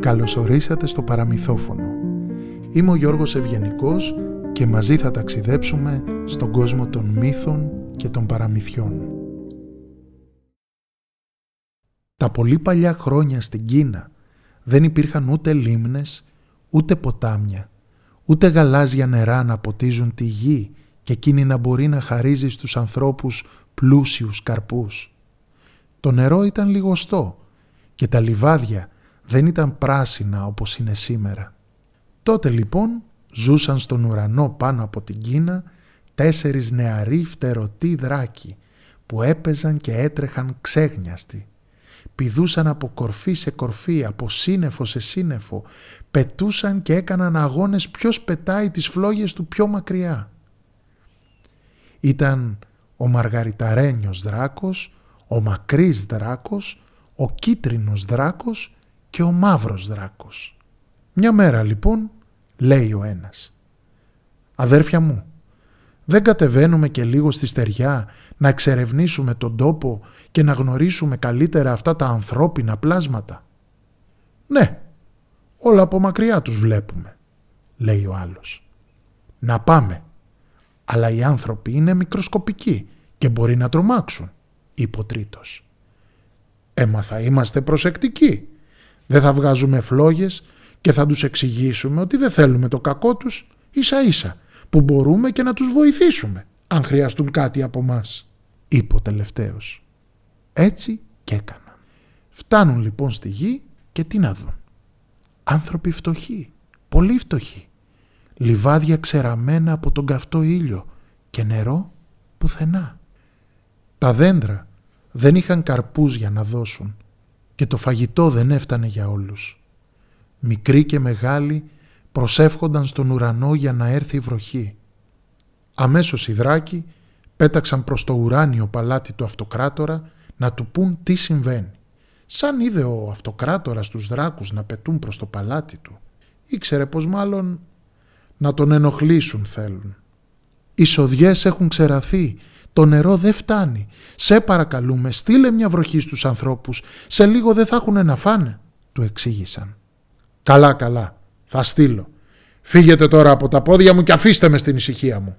Καλωσορίσατε στο παραμυθόφωνο. Είμαι ο Γιώργος Ευγενικός και μαζί θα ταξιδέψουμε στον κόσμο των μύθων και των παραμυθιών. Τα πολύ παλιά χρόνια στην Κίνα δεν υπήρχαν ούτε λίμνες, ούτε ποτάμια, ούτε γαλάζια νερά να ποτίζουν τη γη και εκείνη να μπορεί να χαρίζει στους ανθρώπους πλούσιους καρπούς. Το νερό ήταν λιγοστό και τα λιβάδια δεν ήταν πράσινα όπως είναι σήμερα. Τότε λοιπόν ζούσαν στον ουρανό πάνω από την Κίνα τέσσερις νεαροί φτερωτοί δράκοι που έπαιζαν και έτρεχαν ξέγνιαστοι. Πηδούσαν από κορφή σε κορφή, από σύννεφο σε σύννεφο, πετούσαν και έκαναν αγώνες ποιος πετάει τις φλόγες του πιο μακριά. Ήταν ο Μαργαριταρένιος δράκος, ο μακρύς δράκος, ο κίτρινος δράκος και ο μαύρος δράκος. Μια μέρα λοιπόν λέει ο ένας «Αδέρφια μου, δεν κατεβαίνουμε και λίγο στη στεριά να εξερευνήσουμε τον τόπο και να γνωρίσουμε καλύτερα αυτά τα ανθρώπινα πλάσματα». «Ναι, όλα από μακριά τους βλέπουμε», λέει ο άλλος. «Να πάμε, αλλά οι άνθρωποι είναι μικροσκοπικοί και μπορεί να τρομάξουν», είπε ο τρίτος. «Έμα θα είμαστε προσεκτικοί», δεν θα βγάζουμε φλόγες και θα τους εξηγήσουμε ότι δεν θέλουμε το κακό τους ίσα ίσα που μπορούμε και να τους βοηθήσουμε αν χρειαστούν κάτι από μας, είπε ο τελευταίος. Έτσι και έκαναν. Φτάνουν λοιπόν στη γη και τι να δουν. Άνθρωποι φτωχοί, πολύ φτωχοί. Λιβάδια ξεραμένα από τον καυτό ήλιο και νερό πουθενά. Τα δέντρα δεν είχαν καρπούς για να δώσουν και το φαγητό δεν έφτανε για όλους. Μικροί και μεγάλοι προσεύχονταν στον ουρανό για να έρθει η βροχή. Αμέσως οι δράκοι πέταξαν προς το ουράνιο παλάτι του αυτοκράτορα να του πούν τι συμβαίνει. Σαν είδε ο αυτοκράτορας τους δράκους να πετούν προς το παλάτι του, ήξερε πως μάλλον να τον ενοχλήσουν θέλουν. Οι σοδιές έχουν ξεραθεί το νερό δεν φτάνει. Σε παρακαλούμε, στείλε μια βροχή στους ανθρώπους. Σε λίγο δεν θα έχουν να φάνε, του εξήγησαν. Καλά, καλά, θα στείλω. Φύγετε τώρα από τα πόδια μου και αφήστε με στην ησυχία μου,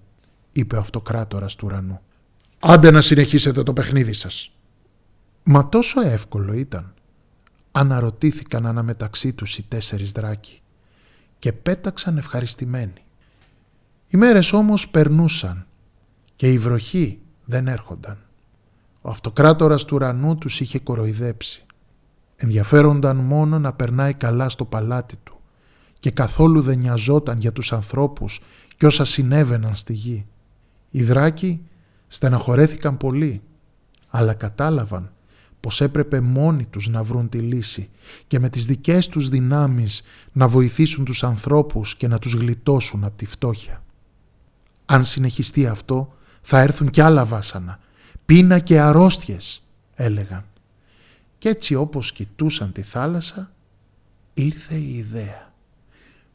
είπε ο αυτοκράτορας του ουρανού. Άντε να συνεχίσετε το παιχνίδι σας. Μα τόσο εύκολο ήταν. Αναρωτήθηκαν αναμεταξύ τους οι τέσσερις δράκοι και πέταξαν ευχαριστημένοι. Οι μέρες όμως περνούσαν και η βροχή δεν έρχονταν. Ο αυτοκράτορας του ουρανού τους είχε κοροϊδέψει. Ενδιαφέρονταν μόνο να περνάει καλά στο παλάτι του και καθόλου δεν νοιαζόταν για τους ανθρώπους και όσα συνέβαιναν στη γη. Οι δράκοι στεναχωρέθηκαν πολύ, αλλά κατάλαβαν πως έπρεπε μόνοι τους να βρουν τη λύση και με τις δικές τους δυνάμεις να βοηθήσουν τους ανθρώπους και να τους γλιτώσουν από τη φτώχεια. Αν συνεχιστεί αυτό, θα έρθουν κι άλλα βάσανα. Πείνα και αρρώστιες, έλεγαν. Κι έτσι όπως κοιτούσαν τη θάλασσα, ήρθε η ιδέα.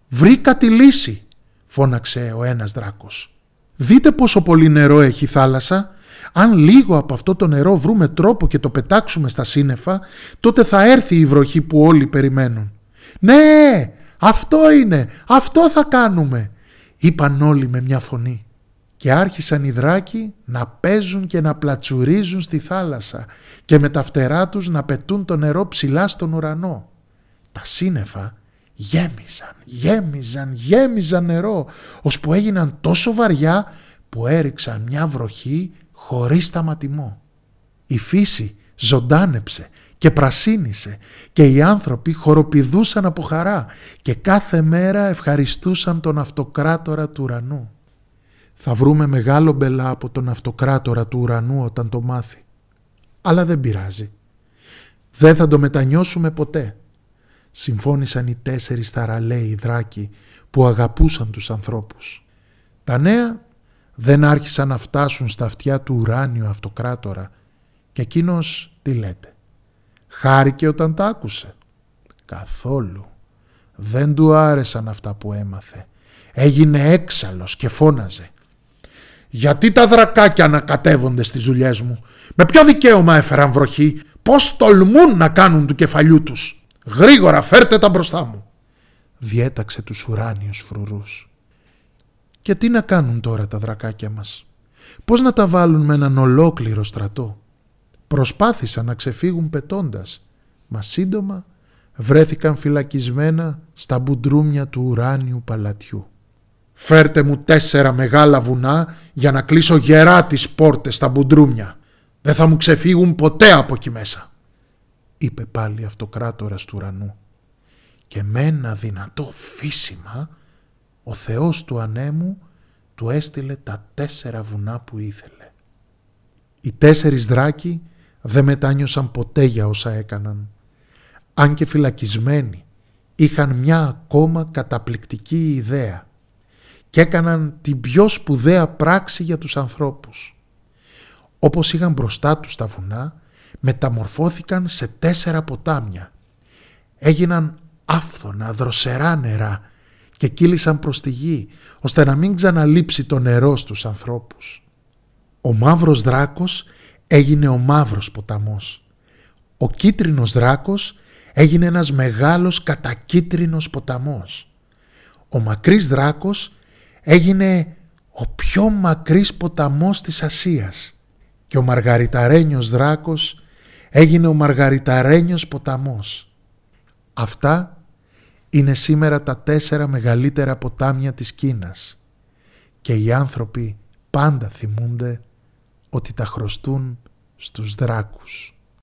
«Βρήκα τη λύση», φώναξε ο ένας δράκος. «Δείτε πόσο πολύ νερό έχει η θάλασσα. Αν λίγο από αυτό το νερό βρούμε τρόπο και το πετάξουμε στα σύννεφα, τότε θα έρθει η βροχή που όλοι περιμένουν». «Ναι, αυτό είναι, αυτό θα κάνουμε», είπαν όλοι με μια φωνή και άρχισαν οι δράκοι να παίζουν και να πλατσουρίζουν στη θάλασσα και με τα φτερά τους να πετούν το νερό ψηλά στον ουρανό. Τα σύννεφα γέμιζαν, γέμιζαν, γέμιζαν νερό, ώσπου έγιναν τόσο βαριά που έριξαν μια βροχή χωρίς σταματημό. Η φύση ζωντάνεψε και πρασίνησε και οι άνθρωποι χοροπηδούσαν από χαρά και κάθε μέρα ευχαριστούσαν τον αυτοκράτορα του ουρανού. Θα βρούμε μεγάλο μπελά από τον αυτοκράτορα του ουρανού όταν το μάθει. Αλλά δεν πειράζει. Δεν θα το μετανιώσουμε ποτέ. Συμφώνησαν οι τέσσερις θαραλέοι δράκοι που αγαπούσαν τους ανθρώπους. Τα νέα δεν άρχισαν να φτάσουν στα αυτιά του ουράνιου αυτοκράτορα και εκείνος τι λέτε. Χάρηκε όταν τα άκουσε. Καθόλου. Δεν του άρεσαν αυτά που έμαθε. Έγινε έξαλλος και φώναζε. Γιατί τα δρακάκια ανακατεύονται στις δουλειές μου; Με ποιο δικαίωμα έφεραν βροχή; Πώς τολμούν να κάνουν του κεφαλιού τους; Γρήγορα φέρτε τα μπροστά μου. Διέταξε τους ουράνιους φρουρούς. Και τι να κάνουν τώρα τα δρακάκια μας; Πώς να τα βάλουν με έναν ολόκληρο στρατό; Προσπάθησαν να ξεφύγουν πετώντας, μα σύντομα βρέθηκαν φυλακισμένα στα μπουντρούμια του ουράνιου παλατιού. «Φέρτε μου τέσσερα μεγάλα βουνά για να κλείσω γερά τις πόρτες στα μπουντρούμια. Δεν θα μου ξεφύγουν ποτέ από εκεί μέσα», είπε πάλι αυτοκράτορας του ουρανού. Και με ένα δυνατό φύσιμα ο Θεός του ανέμου του έστειλε τα τέσσερα βουνά που ήθελε. Οι τέσσερις δράκοι δεν μετάνιωσαν ποτέ για όσα έκαναν. Αν και φυλακισμένοι είχαν μια ακόμα καταπληκτική ιδέα και έκαναν την πιο σπουδαία πράξη για τους ανθρώπους. Όπως είχαν μπροστά τους τα βουνά, μεταμορφώθηκαν σε τέσσερα ποτάμια. Έγιναν άφθονα, δροσερά νερά και κύλησαν προς τη γη, ώστε να μην ξαναλείψει το νερό στους ανθρώπους. Ο μαύρος δράκος έγινε ο μαύρος ποταμός. Ο κίτρινος δράκος έγινε ένας μεγάλος κατακίτρινος ποταμός. Ο μακρύς δράκος έγινε ο πιο μακρύς ποταμός της Ασίας και ο μαργαριταρένιος δράκος έγινε ο μαργαριταρένιος ποταμός. Αυτά είναι σήμερα τα τέσσερα μεγαλύτερα ποτάμια της Κίνας και οι άνθρωποι πάντα θυμούνται ότι τα χρωστούν στους δράκους.